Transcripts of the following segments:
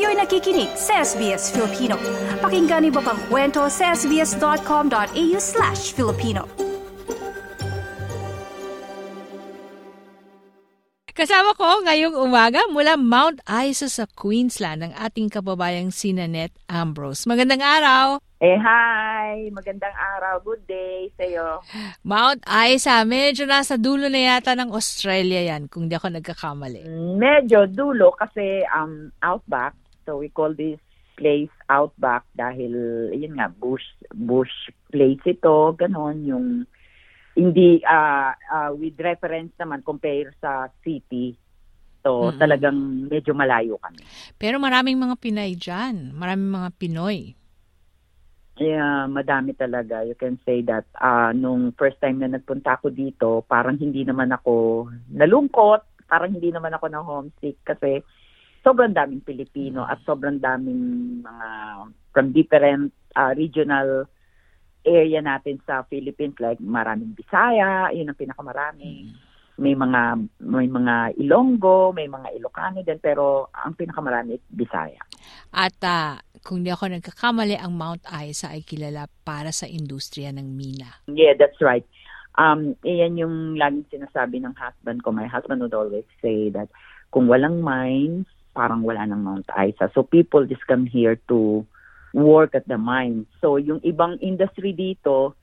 Kayo'y nakikinig sa SBS Filipino. Pakinggan niyo pa ang kwento sa sbs.com.au slash Filipino. Kasama ko ngayong umaga mula Mount Isa sa Queensland ang ating kababayang si Nanette Ambrose. Magandang araw! Eh, hi! Magandang araw. Good day sa'yo. Mount Isa, medyo nasa dulo na yata ng Australia yan, kung di ako nagkakamali. Medyo dulo kasi um, outback. So we call this place outback dahil, yun nga, bush, bush place ito. Ganon yung hindi uh, uh, with reference naman compare sa city. So mm-hmm. talagang medyo malayo kami. Pero maraming mga Pinay diyan, maraming mga Pinoy. Yeah, madami talaga. You can say that uh, nung first time na nagpunta ako dito, parang hindi naman ako nalungkot, parang hindi naman ako na homesick kasi sobrang daming Pilipino at sobrang daming mga from different uh, regional area natin sa Philippines like maraming Bisaya, yun ang pinakamarami. May mga may mga Ilonggo, may mga Ilocano din pero ang pinakamarami Bisaya. At uh, kung di ako nagkakamali, ang Mount Isa ay kilala para sa industriya ng mina. Yeah, that's right. Um, iyan yung laging sinasabi ng husband ko. My husband would always say that kung walang mines, parang wala ng Mount Isa. So people just come here to work at the mine. So yung ibang industry dito,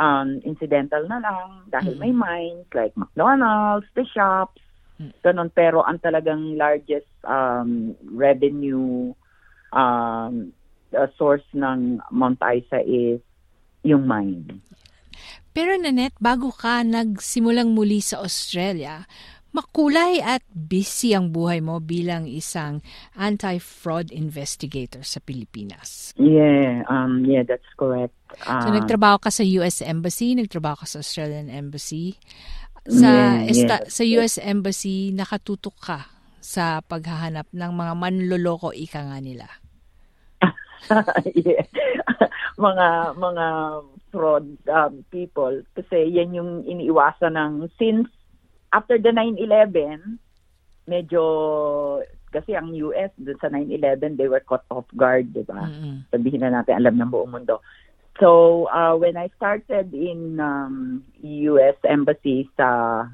um, incidental na lang dahil mm-hmm. may mines like McDonald's, the shops, mm-hmm. ganun. Pero ang talagang largest um, revenue um, uh, source ng Mount Isa is yung mine. Pero Nanette, bago ka nagsimulang muli sa Australia, makulay at busy ang buhay mo bilang isang anti-fraud investigator sa Pilipinas. Yeah, um, yeah, that's correct. Um, so nagtrabaho ka sa US Embassy, nagtrabaho ka sa Australian Embassy. Sa yeah, esta- yeah, sa US Embassy nakatutok ka sa paghahanap ng mga manloloko ika nga nila. yeah. mga mga fraud um, people kasi yan yung iniiwasan ng since after the 9/11, medyo kasi ang US dun sa 9/11 they were caught off guard, 'di ba? Mm-hmm. Sabihin na natin alam ng buong mundo. So, uh, when I started in um, US Embassy sa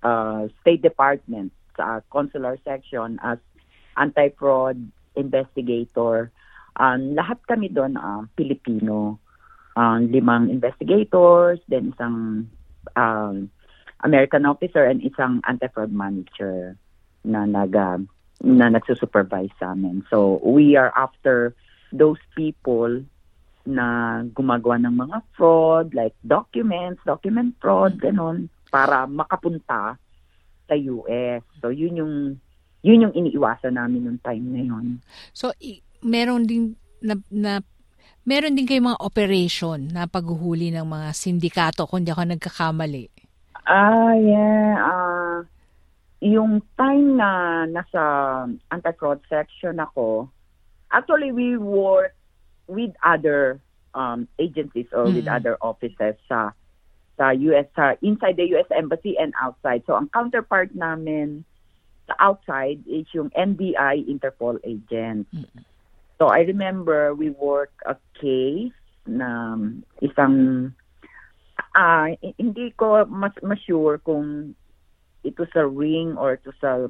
uh, State Department sa consular section as anti-fraud investigator, um, lahat kami doon uh, Pilipino. Um, limang investigators, then isang um, American officer and isang anti-fraud manager na nag uh, na nagsusupervise sa amin. So we are after those people na gumagawa ng mga fraud like documents, document fraud, ganon para makapunta sa US. So yun yung yun yung iniiwasan namin nung time na yun. So i- meron din na, na meron din kay mga operation na paghuhuli ng mga sindikato kung di ako nagkakamali. Ah, yeah. Uh, yung time na nasa anti-fraud section ako, actually we work with other um, agencies or mm. with other offices sa sa US sa inside the US embassy and outside. So ang counterpart namin sa outside is yung NBI Interpol agent. Mm. So I remember we work a case na isang ah hindi ko mas, mas sure kung ito sa ring or ito sa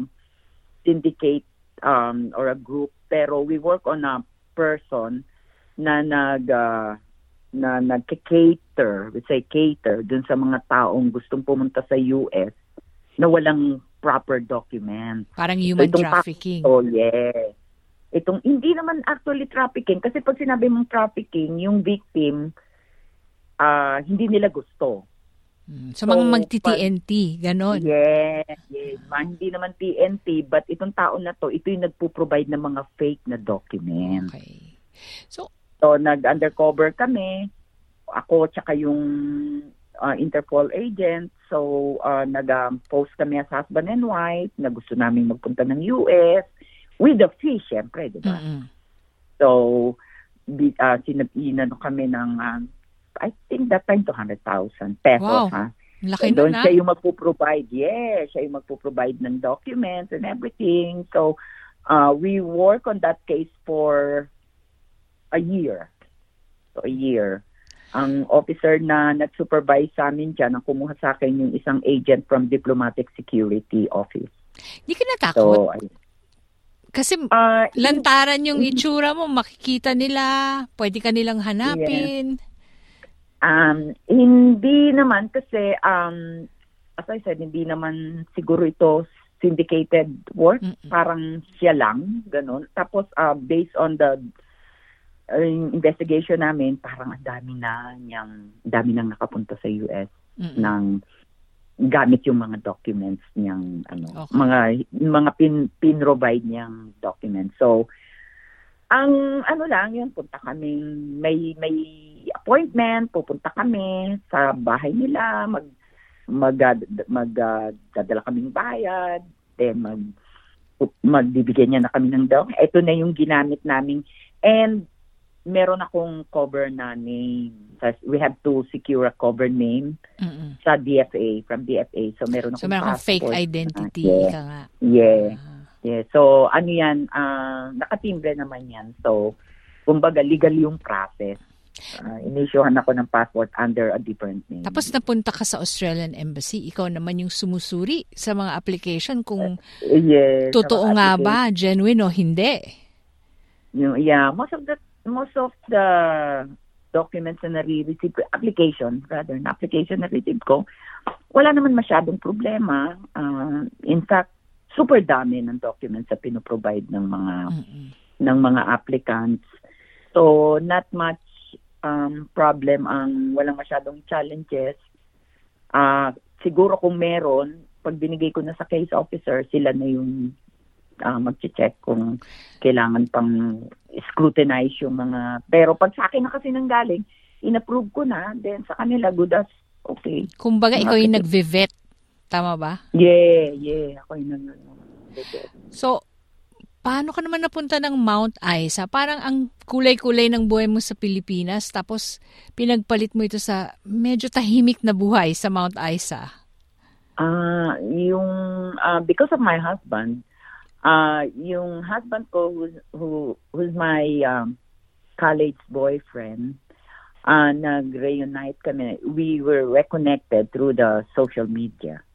syndicate um, or a group pero we work on a person na nag uh, na nagke-cater, we say cater dun sa mga taong gustong pumunta sa US na walang proper document. Parang human so, trafficking. Oh, yeah. Itong hindi naman actually trafficking kasi pag sinabi mong trafficking, yung victim uh, hindi nila gusto. So, so mga magti-TNT, ganon? Yes, yes. Ma, hindi naman TNT, but itong taon na to, ito yung nagpo-provide ng mga fake na document. Okay. So, so nag-undercover kami, ako tsaka yung uh, Interpol agent. So, uh, nag-post kami as husband and wife na gusto namin magpunta ng US with the fee, syempre, di ba? Mm-hmm. So, bi, uh, sinabihan kami ng uh, I think that time 200,000 pesos wow. ha. Laki Doon na. siya yung magpo-provide. Yes, siya yung magpo-provide ng documents and everything. So, uh, we work on that case for a year. So a year. Ang officer na nag-supervise sa amin dyan, ang kumuha sa akin yung isang agent from Diplomatic Security Office. Hindi ka natakot? So, ay- Kasi uh, lantaran yung itsura mo, makikita nila, pwede ka nilang hanapin. Um, hindi naman kasi um, as I said, hindi naman siguro ito syndicated work. Mm-mm. Parang siya lang, ganun. Tapos uh, based on the uh, investigation namin, parang ang dami na niyang, dami nang nakapunta sa US Mm-mm. ng gamit yung mga documents niyang ano Okay. mga mga pin pin-provide niyang documents. So ang ano lang yun punta kami may may appointment, pupunta kami sa bahay nila, mag mag mag uh, kaming bayad, then mag magbibigyan niya na kami ng daw. Ito na yung ginamit namin and meron akong cover na name. We have to secure a cover name Mm-mm. sa DFA, from DFA. So, meron So akong meron kang fake identity Yeah. ka nga. Yeah. Ah. yeah. So, ano yan, ah, nakatimbre naman yan. So, kumbaga, legal yung process. Uh, inisyuhan ako ng passport under a different name. Tapos napunta ka sa Australian Embassy, ikaw naman yung sumusuri sa mga application kung yes, totoo nga ba, genuine o hindi. Yung, yeah, most of the most of the documents na nare-receive application rather, na application na receive ko, wala naman masyadong problema. Ah, in fact, super dami ng documents na pinoprovide ng mga Mm-mm. ng mga applicants. So, not much um, problem ang walang masyadong challenges. Ah, siguro kung meron, pag binigay ko na sa case officer, sila na yung uh, mag-check kung kailangan pang scrutinize yung mga... Pero pag sa akin na kasi nang galing, inapprove ko na, then sa kanila, good as okay. Kumbaga, ikaw yung Okay. nagve-vet. Tama ba? Yeah, yeah. Ako yung nang... So, paano ka naman napunta ng Mount Isa? Parang ang kulay-kulay ng buhay mo sa Pilipinas, tapos pinagpalit mo ito sa medyo tahimik na buhay sa Mount Isa. Ah, yung ah, because of my husband, ah yung husband ko who's who who's my um, college boyfriend, ah nag-reunite kami. We were reconnected through the social media.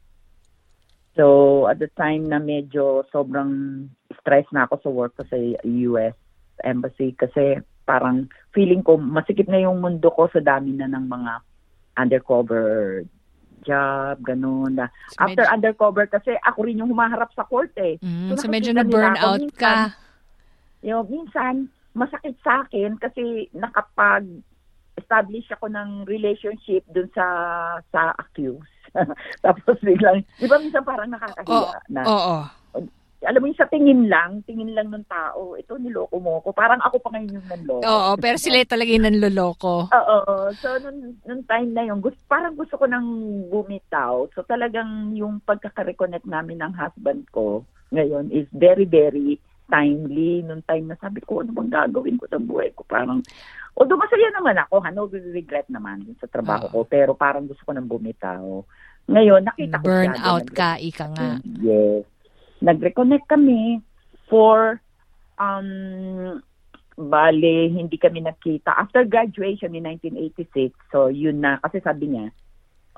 So, at the time na medyo sobrang stress na ako sa work ko sa US Embassy kasi parang feeling ko masikip na yung mundo ko sa dami na ng mga undercover job, ganun. Na, So, After medyo- undercover kasi ako rin yung humaharap sa court eh. Mm, So, so medyo nila ako out ka. Yung minsan, masakit sa akin kasi nakapag establish ako ng relationship dun sa sa accused. Tapos biglang, di ba minsan parang nakakahiya Oo. na, Oo. Alam mo yung sa tingin lang, tingin lang ng tao, ito niloko mo ko. Parang ako pa ngayon yung nanloko. Oo, pero sila talaga yung nanloloko. Oo. So, nung, nung time na yun, gusto, parang gusto ko nang bumitaw. So, talagang yung pagkakareconnect namin ng husband ko ngayon is very, very timely. Nung time na sabi ko, ano bang gagawin ko sa buhay ko? Parang, although masaya naman ako, ano, regret naman sa trabaho ko, pero parang gusto ko nang bumitaw. Ngayon, nakita ko Burn siya, out nag- ka, ika nga. Yes. Nag-reconnect kami for um bale hindi kami nagkita after graduation in 1986. So yun na kasi sabi niya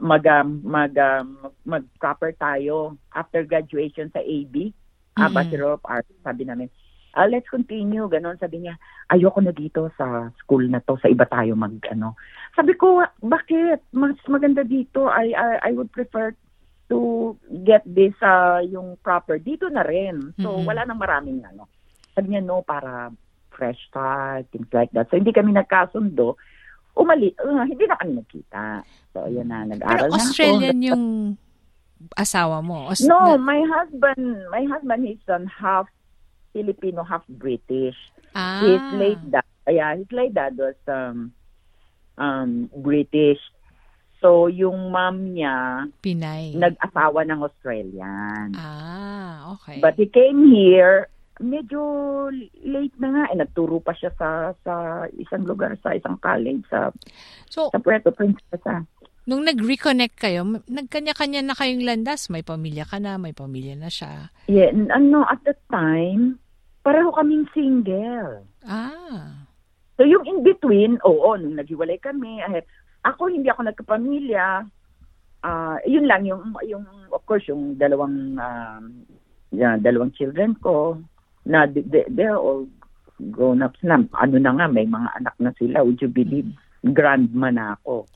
mag um, mag um, mag proper tayo after graduation sa AB, ah, Mm-mm. Bachelor of Arts, sabi namin. Ah, let's continue, ganon sabi niya. Ayoko na dito sa school na to, sa iba tayo mag ano. Sabi ko, bakit? Mas maganda dito. I I, I would prefer to get this uh, yung proper dito na rin. So Mhm. wala nang maraming ano. Sabi niya no para fresh start, things like that. So hindi kami nagkasundo. Umali, uh, hindi na kami nagkita. So ayan na, Pero nag-aral na Australian ako. yung asawa mo. Aus- No, na- my husband, my husband is um, half Filipino, half British. ah, His late dad, yeah, his late dad was um, um, British. So yung mom niya, Pinay. nag-asawa ng Australian. ah, okay. But he came here, medyo late na nga. Eh, nagturo pa siya sa sa isang lugar, sa isang college, sa, so, sa Puerto Princesa. nung nag-reconnect kayo, nagkanya-kanya na kayong landas. May pamilya ka na, may pamilya na siya. Yeah, ano, at the time, pareho kaming single. Ah. So yung in between, oo, nung naghiwalay kami, eh, ako hindi ako nagkapamilya. Ah, yun lang yung yung of course yung dalawang um, yeah, dalawang children ko na they, they- they're all grown ups na. Ano na nga, may mga anak na sila. Would you believe? Grandma na ako.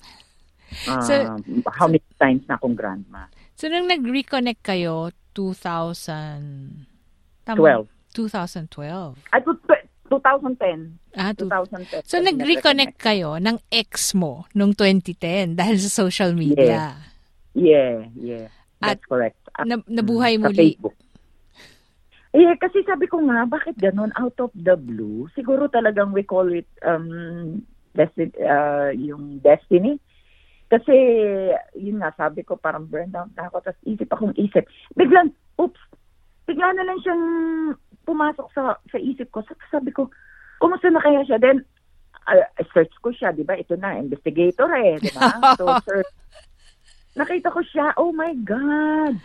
Ah, So- how many times na akong grandma? So, nung nag-reconnect kayo, 2000... Tama? 12. 2012. Ay, tw- tw- 2010. Ah, two- 2010. So, nag-reconnect kayo ng ex mo nung 2010 dahil sa social media. Yeah, yeah. That's correct. Ah, Na, nabuhay sa muli. Facebook. Eh, kasi sabi ko nga, bakit ganun out of the blue? Siguro talagang we call it um, desti- uh, yung destiny. Kasi, yun nga, sabi ko, parang burned out na ako. Tapos isip akong isip. Biglang, oops, bigla na lang siyang pumasok sa sa isip ko. Sa- Sabi ko, kumusta na kaya siya? Then, uh, search ko siya, di ba? Ito na, investigator eh, di ba? So, search. Nakita ko siya, oh my God!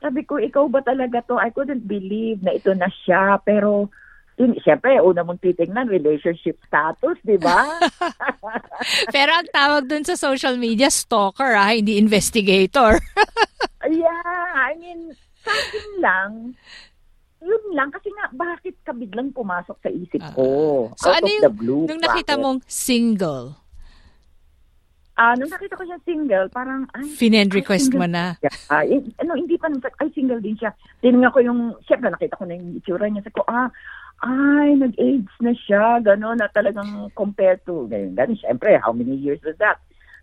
Sabi ko, ikaw ba talaga to? I couldn't believe na ito na siya. Pero, yun, syempre, una mong titignan, relationship status, di ba? Pero ang tawag dun sa social media, stalker ah, hindi investigator. yeah, I mean, sa akin lang, yun lang. Kasi nga, bakit ka biglang pumasok sa isip ko? so Out ano of yung, the blue. nung nakita bakit? mong single, Ah, nung nakita ko siya single, parang, ay, finend ay, request mo na. siya. Ah, eh, ano, hindi pa, ay, single din siya. Tinignan ko yung, syempre, nakita ko na yung itsura niya. Sabi ko, ah, ay, nag-AIDS na siya, gano'n, na talagang compared to, ganyan, ganyan, syempre, how many years was that?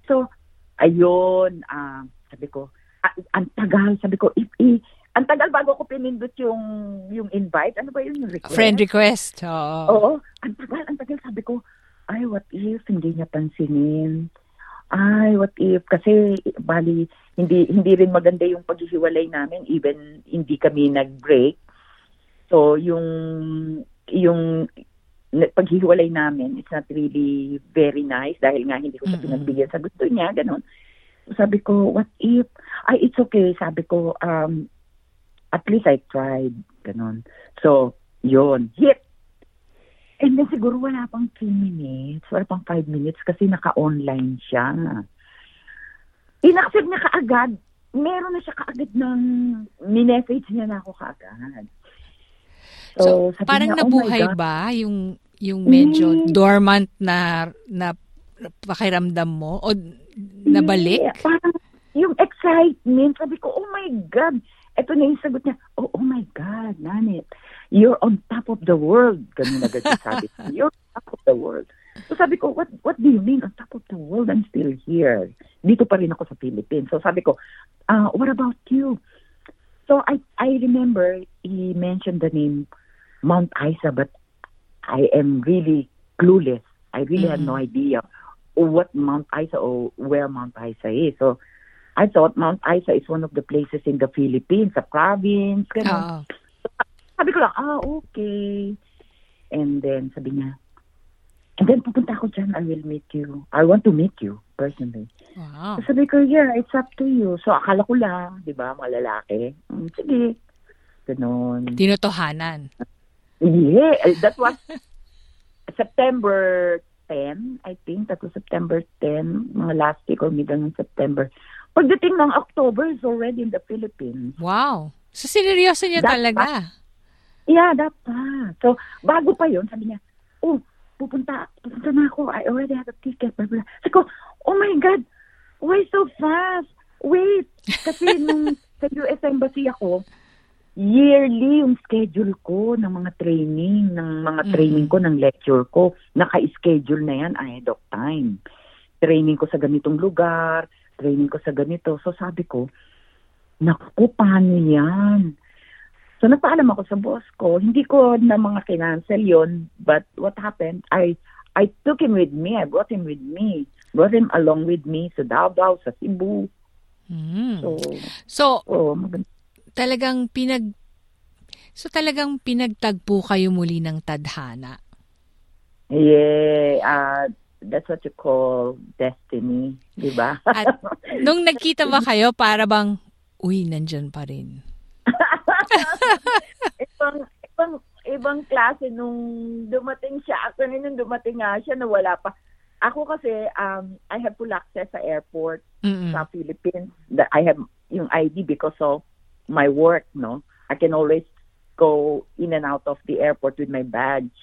So, ayun, ah, sabi ko, ah, ang tagal, sabi ko, if, i, ang tagal bago ko pinindot yung, yung invite, ano ba yun, yung request? Friend request. Oo. Oo, ang tagal, ang tagal, sabi ko, ay, what if hindi niya pansinin? Ay, what if? Kasi, bali, hindi hindi rin maganda yung paghihiwalay namin, even hindi kami nag-break. So, yung, yung paghihiwalay namin, it's not really very nice dahil nga hindi ko siya pinagbigyan sa gusto niya, ganun. So, sabi ko, what if? Ay, it's okay. Sabi ko, um, at least I tried. Ganun. So, yun. Hit! And then siguro wala pang 3 minutes, wala pang 5 minutes kasi naka-online siya. In-accept niya kaagad. Meron na siya kaagad ng minessage niya na ako kaagad. So, sabi parang niya, "Oh nabuhay God." ba yung yung medyo Mm. dormant na na pakiramdam mo o nabalik? Yeah, parang yung excitement, sabi ko, oh my God. Ito na yung sagot niya, oh, oh my God, Nanit, you're on top of the world. Ganun agad yung sabi you're on top of the world. So sabi ko, what what do you mean on top of the world? I'm still here. Dito pa rin ako sa Philippines. So sabi ko, uh, what about you? So I I remember he mentioned the name Mount Isa, but I am really clueless. I really had no idea what Mount Isa or where Mount Isa is. So I thought Mount Isa is one of the places in the Philippines, a province. Ganun. Oo. Sabi ko lang, ah, okay. And then sabi niya, and then pupunta ako dyan, I will meet you. I want to meet you personally. Wow. So sabi ko, yeah, it's up to you. So akala ko lang, di ba, mga lalaki. Mm, sige. Ganun. Tinutuhanan. Yeah, eh, that was September 10, I think. That was September 10, mga last week or middle ng September. Pagdating ng October, is already in the Philippines. Wow. So, sineryoso niya That- talaga. Yeah, that pa. So, bago pa yon sabi niya, oh, pupunta, pupunta na ako. I already have a ticket. Blah, blah. Sabi ko, oh my God, why so fast? Wait. Kasi nung sa US Embassy ako, yearly yung schedule ko ng mga training, ng mga Mhm. training ko, ng lecture ko. Naka-schedule na yan ahead of time. Training ko sa ganitong lugar, training ko sa ganito. So sabi ko, naku, paano yan? So nagpaalam ako sa boss ko. Hindi ko na mga kinancel yon But what happened, I I took him with me. I brought him with me. Brought him along with me sa Davao, sa Cebu. Mm. So, So, oh, maganda. talagang pinag So talagang pinagtagpo kayo muli ng tadhana. Yeah, uh, that's what you call destiny, di ba? At nung nagkita ba kayo para bang uy, nandyan pa rin. ibang, ibang, ibang kaklase nung dumating siya. Actually, nung dumating nga siya, nawala pa. Ako kasi, um, I have full access sa airport Mm-mm. sa Philippines. That I have yung ID because of my work, no? I can always go in and out of the airport with my badge.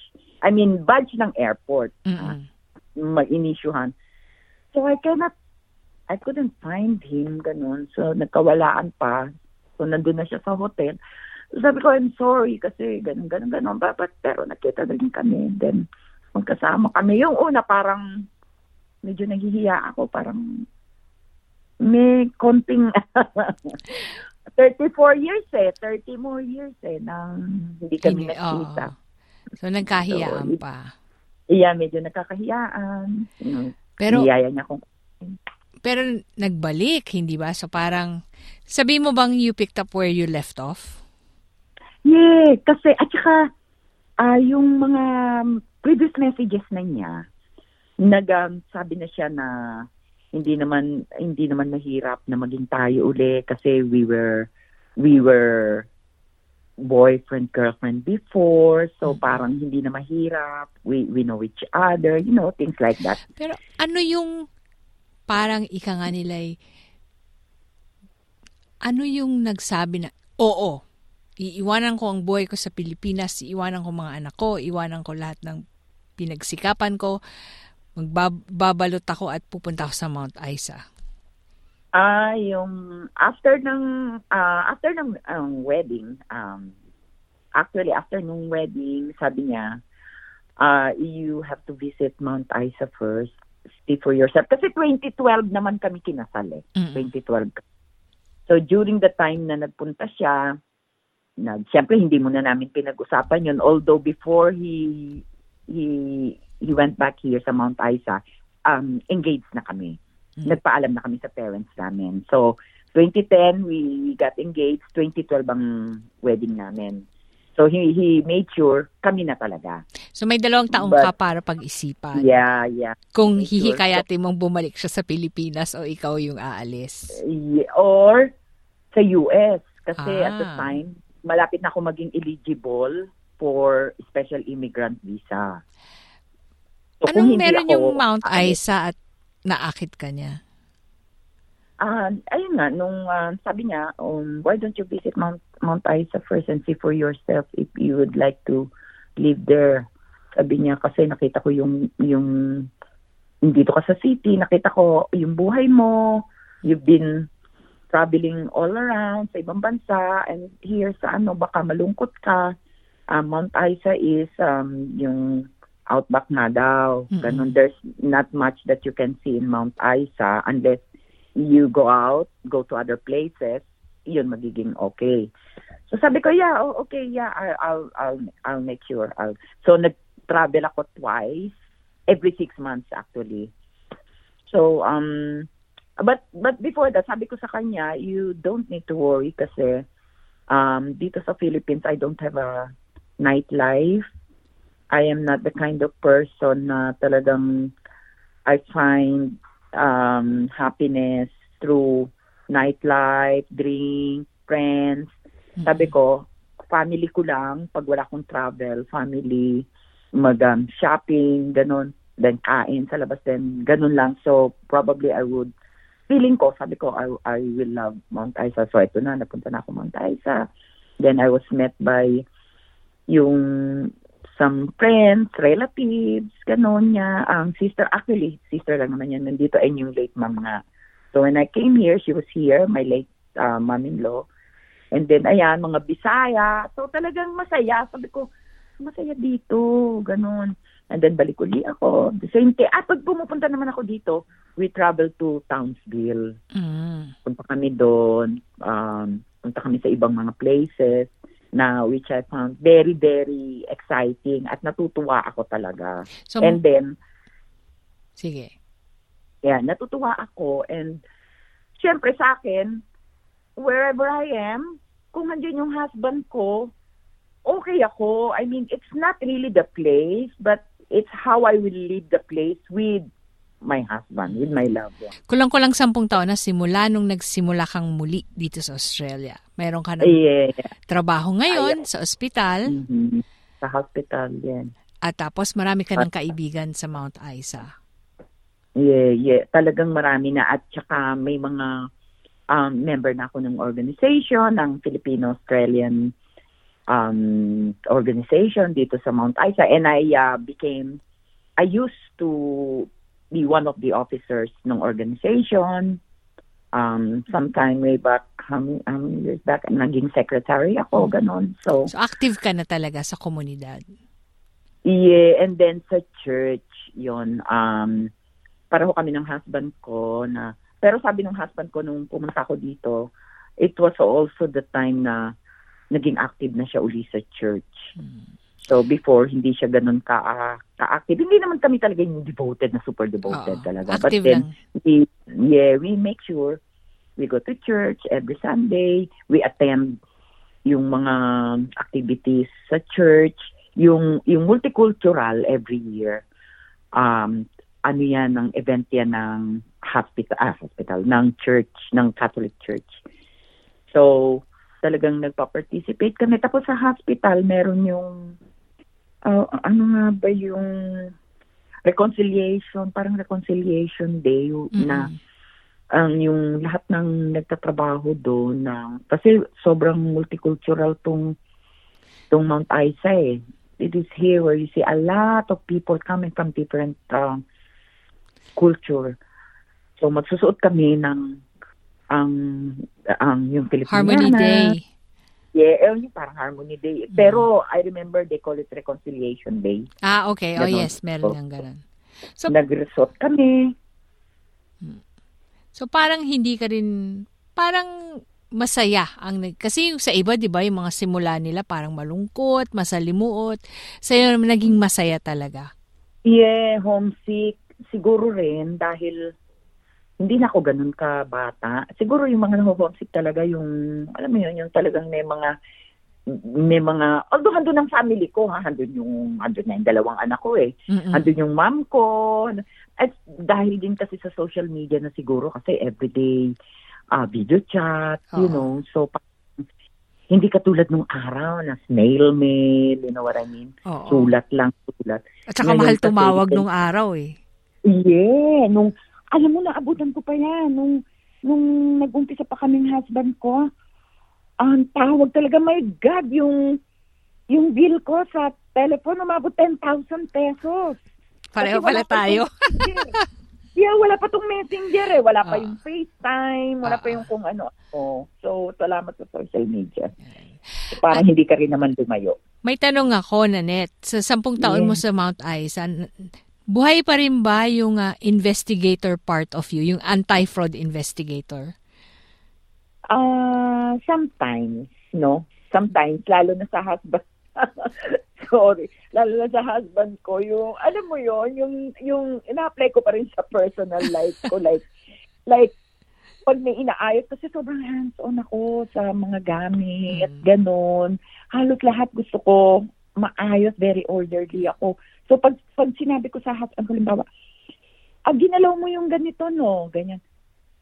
I mean, badge ng airport. Mm-mm. Mag-inisyuhan. So I cannot, I couldn't find him, ganun. So nagkawalaan pa. So nandun na siya sa hotel. So sabi ko, I'm sorry kasi ganun, ganun, ganun. But, but, pero nakita na rin kami. Then magkasama kami. Yung una parang medyo nahihiya ako. Parang may konting 34 years eh. 30 more years eh nang hindi kami nakita. oo. So, nagkahiyaan So, pa. Iya, medyo nakakahiyaan. You Pero, Niyaya niya akong pero nagbalik, hindi ba? So, parang, sabi mo bang you picked up where you left off? Yeah, kasi at saka ah, yung mga previous messages na niya, nag um, sabi na siya na hindi naman hindi naman mahirap na maging tayo uli kasi we were we were boyfriend girlfriend before. So parang hindi na mahirap. We we know each other you know things like that. Pero ano yung parang ika nga nila ay, ano yung nagsabi na, oo, iiwanan ko ang buhay ko sa Pilipinas, iiwanan ko mga anak ko, iiwanan ko lahat ng pinagsikapan ko, magbabalot ako at pupunta ako sa Mount Isa. Ah, yung after ng ah, after ng um, wedding, um actually after nung wedding, sabi niya, uh, you have to visit Mount Isa first, see for yourself. Kasi 2012 naman kami kinasal eh. Mm. 2012. So during the time na nagpunta siya, nag syempre hindi muna namin pinag-usapan yun although before he he he went back here sa Mount Isa, um engaged na kami. Mm. Nagpaalam na kami sa parents namin. So 2010 we got engaged, 2012 ang wedding namin. So he he made sure kami na talaga. So may dalawang taong But- ka para pag-isipan. Yeah, yeah. Kung Make sure. hihikayatin mong bumalik siya sa Pilipinas o ikaw yung aalis. Yeah, Or sa US kasi Ah. at the time malapit na ako maging eligible for special immigrant visa. So, Anong meron ako yung Mount Isa at naakit ka niya? Ah, ayun nga nung ah, sabi niya, um, why don't you visit Mount Mount Isa first and see for yourself if you would like to live there. Sabi niya kasi nakita ko yung yung dito ka sa city, nakita ko yung buhay mo. You've been traveling all around sa ibang bansa and here sa ano baka malungkot ka. Ah, Mount Isa is um yung outback na daw. Mm-mm. Ganun, there's not much that you can see in Mount Isa unless you go out, go to other places, yun magiging okay. So sabi ko, yeah, oh, okay, yeah, I- I'll, I'll, I'll make sure. I'll. So nag-travel ako twice, every six months actually. So, um, but, but before that, sabi ko sa kanya, you don't need to worry kasi um, dito sa Philippines, I don't have a nightlife. I am not the kind of person na talagang I find um, happiness through nightlife, drink, friends. Sabi ko, family ko lang, pag wala akong travel, family, mag um, shopping, ganun, then kain sa labas, then ganun lang. So, probably I would, feeling ko, sabi ko, I, I will love Mount Isa. So, ito na, napunta na ako Mount Isa. Then I was met by yung some friends, relatives, ganun niya. Ang sister, actually, sister lang naman yan nandito, and yung late mom nga. So when I came here, she was here, my late uh, mom-in-law. And then, ayan, mga Bisaya. So talagang masaya. Sabi ko, masaya dito, ganun. And then balik uli ako. The same thing. At pag pumupunta naman ako dito, we travel to Townsville. Mm. Punta kami doon. Um, punta kami sa ibang mga places na which I found very, very exciting at natutuwa ako talaga. So, And then, sige. yeah, natutuwa ako and syempre sa akin, wherever I am, kung nandiyan yung husband ko, okay ako. I mean, it's not really the place, but it's how I will leave the place with my husband, with my loved one. Kulang-kulang sampung taon na simula nung nagsimula kang muli dito sa Australia. Meron ka ng Yeah. trabaho ngayon sa ospital. Mhm. sa hospital, yan. At tapos marami ka ng kaibigan sa Mount Isa. Yeah, yeah. Talagang marami na. At saka may mga um, member na ako ng organization, ng Filipino-Australian um, organization dito sa Mount Isa. And I uh, became, I used to be one of the officers ng organization. Um, sometime way back, how many, how many years back, naging secretary ako, ganon. So, So active ka na talaga sa komunidad. Yeah, and then sa church, yon um, pareho kami ng husband ko na, pero sabi ng husband ko nung pumunta ako dito, it was also the time na naging active na siya uli sa church. So before, hindi siya ganun ka, ah, ka-active. Hindi naman kami talaga yung devoted na super devoted Oo, talaga. But then, lang. we, yeah, we make sure we go to church every Sunday. We attend yung mga activities sa church, yung yung multicultural every year. Um ano yan ng event yan ng hospital ah, hospital ng church ng Catholic Church. So talagang nagpa-participate kami tapos sa hospital meron yung ah, ano nga ba yung reconciliation, parang reconciliation day na Mm-mm. ang yung lahat ng nagtatrabaho doon na kasi sobrang multicultural tong tong Mount Isa eh. It is here where you see a lot of people coming from different uh, culture. So magsusuot kami ng ang ang yung Filipino Harmony Day. Yeah, eh, yung parang Harmony Day. Pero I remember they call it Reconciliation Day. Ah, okay. Oh, Ganon. yes. Meron ng ganun. So, Nag-resort kami. so parang hindi ka rin, parang masaya ang kasi yung sa iba 'di ba yung mga simula nila parang malungkot, masalimuot. Sa iyo naging masaya talaga. Yeah, homesick. Siguro rin dahil hindi na ako ganun ka bata. Siguro yung mga homesick talaga yung, alam mo yun, yung talagang may mga, may mga, although handun ang family ko, ha, handun yung, handun na yung dalawang anak ko eh. Mm-mm. Handun yung mom ko. At dahil din kasi sa social media na siguro kasi everyday ah video chat, you Oo. know. So, pa- hindi katulad nung araw na snail mail, you know what I mean? Oo. Sulat lang, sulat. At saka Ngayon mahal kasi, tumawag eh, nung araw eh. Yeah, nung alam mo na abutan ko pa yan nung nung nag-umpisa pa kaming husband ko. Ang tawag talaga, my God, yung yung bill ko sa telephone umabot 10,000 pesos. Pareho Kasi pala pa tayo. yeah, wala pa tong messenger eh. Wala pa Ah. yung FaceTime, wala pa Ah. yung kung ano. Oh, so, salamat sa social media. Parang hindi ka rin naman lumayo. May tanong ako, Nanette. Sa sampung taon Yeah. mo sa Mount Isa, buhay pa rin ba yung ah, investigator part of you, yung anti-fraud investigator? Ah, sometimes, no? Sometimes, lalo na sa husband. Sorry. Lalo na sa husband ko, yung, alam mo yon yung, yung, ina-apply ko pa rin sa personal life ko. Like, like, pag may inaayos, kasi sobrang hands-on ako sa mga gamit, Mm. ganon. Halos lahat gusto ko maayos, very orderly ako. So, pag, pag sinabi ko sa husband halimbawa, ah, ginalaw mo yung ganito, no? Ganyan.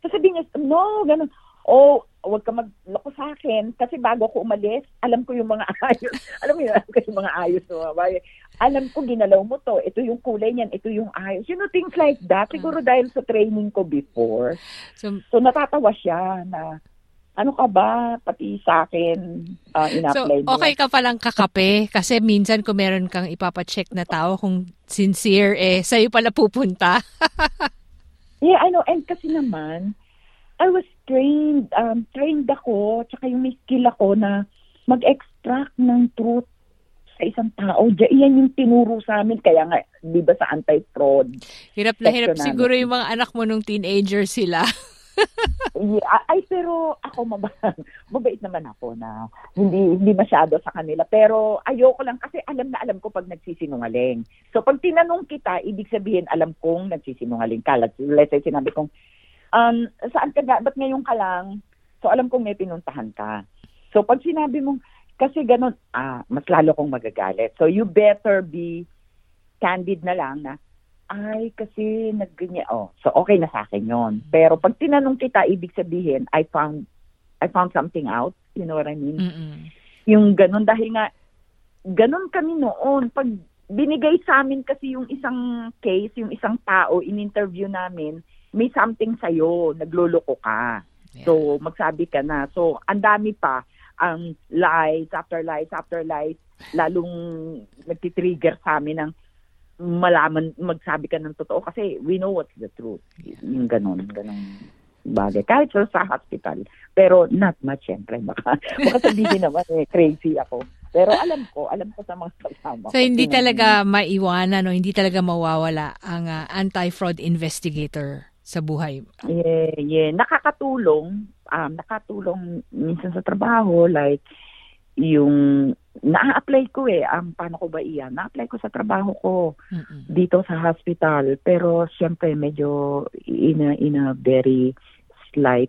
Sasabihin niya, no, ganun. Oh, huwag ka magloko sa akin kasi bago ako umalis, alam ko yung mga ayos. alam mo yun, alam ko yung mga ayos bahay. Alam ko, ginalaw mo to. Ito yung kulay niyan, ito yung ayos. You know, things like that. Siguro dahil sa training ko before. So, So, natatawa siya na, ano ka ba, pati sa akin, uh, so ina-apply mo. okay ka palang kakape kasi minsan kung meron kang ipapacheck na tao kung sincere, eh, sa'yo pala pupunta. Yeah, I know. And kasi naman, I was trained, um, trained ako, tsaka yung may skill ako na mag-extract ng truth sa isang tao. Diyan, yan yung tinuro sa amin. Kaya nga, di ba sa anti-fraud? hirap na hirap siguro yung mga anak mo nung teenager sila. Yeah, ay, pero ako mabait, mabait naman ako na hindi hindi masyado sa kanila. Pero ayoko lang kasi alam na alam ko pag nagsisinungaling. So pag tinanong kita, ibig sabihin alam kong nagsisinungaling ka. Let's, say sinabi kong, um, saan ka ga, ba't ngayon ka lang? So alam kong may pinuntahan ka. So pag sinabi mong, kasi ganun, ah, mas lalo kong magagalit. So you better be candid na lang na, ay, kasi nagganyan. Oh, so okay na sa akin yon. Pero pag tinanong kita, ibig sabihin, I found, I found something out. You know what I mean? Mm-mm. Yung ganun, dahil nga, ganon kami noon. Pag binigay sa amin kasi yung isang case, yung isang tao, in-interview namin, may something sa'yo, nagloloko ka. Yeah. So, magsabi ka na. So, ang dami pa ang lies after lies after lies, lalong nagtitrigger sa amin ng malaman, magsabi ka ng totoo kasi we know what's the truth. Yung ganun, ganun bagay. Kahit sa, sa hospital. Pero not much, syempre. Baka, baka sabihin naman eh, crazy ako. Pero alam ko, alam ko sa mga kasama. So, ko. hindi Yun ang- talaga maiwanan o hindi talaga mawawala ang ah, anti-fraud investigator sa buhay. Yeah, yeah. Nakakatulong, um, nakatulong minsan sa trabaho, like, yung, na-apply ko eh, um, paano ko ba iyan? Na-apply ko sa trabaho ko Mm-mm. dito sa hospital, pero syempre medyo in a, in a very slight,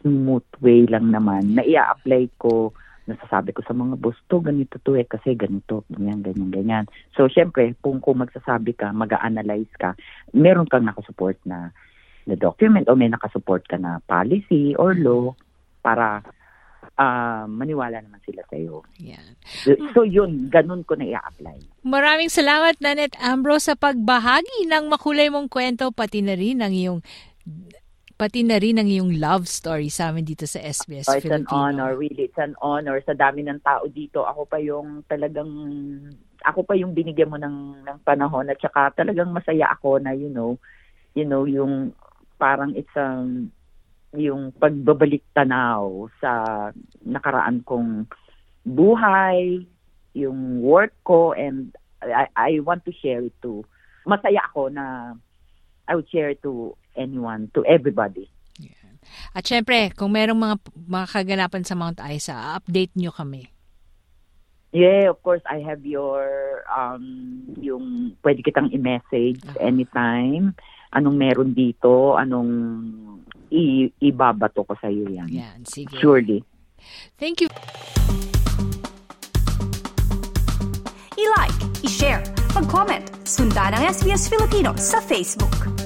smooth way lang naman, na i-apply ko, nasasabi ko sa mga boss to, ganito to eh, kasi ganito, ganyan, ganyan, ganyan. So, syempre, kung, kung magsasabi ka, mag-analyze ka, meron kang nakasupport na na document o may nakasupport ka na policy or law para ah, maniwala naman sila sa iyo. Yan. So yun, ganun ko na i-apply. Maraming salamat, Nanette Ambrose, sa pagbahagi ng makulay mong kwento, pati na rin ang iyong pati na rin ang iyong love story sa amin dito sa SBS Oh, it's an Filipino. honor, really. It's an honor. Sa dami ng tao dito, ako pa yung talagang, ako pa yung binigyan mo ng, ng panahon at saka talagang masaya ako na, you know, you know, yung parang it's um, yung pagbabalik tanaw sa nakaraan kong buhay, yung work ko, and I, I want to share it to, masaya ako na I would share it to anyone, to everybody. At syempre, kung merong mga, mga kaganapan sa Mount Isa, update nyo kami. Yeah, of course, I have your, um, yung pwede kitang i-message anytime. Anong meron dito, anong i- ibabato ko sa iyo yan. Yan, sige. Surely. Thank you. I-like, i-share, mag-comment, sundan ang SBS Filipino sa Facebook.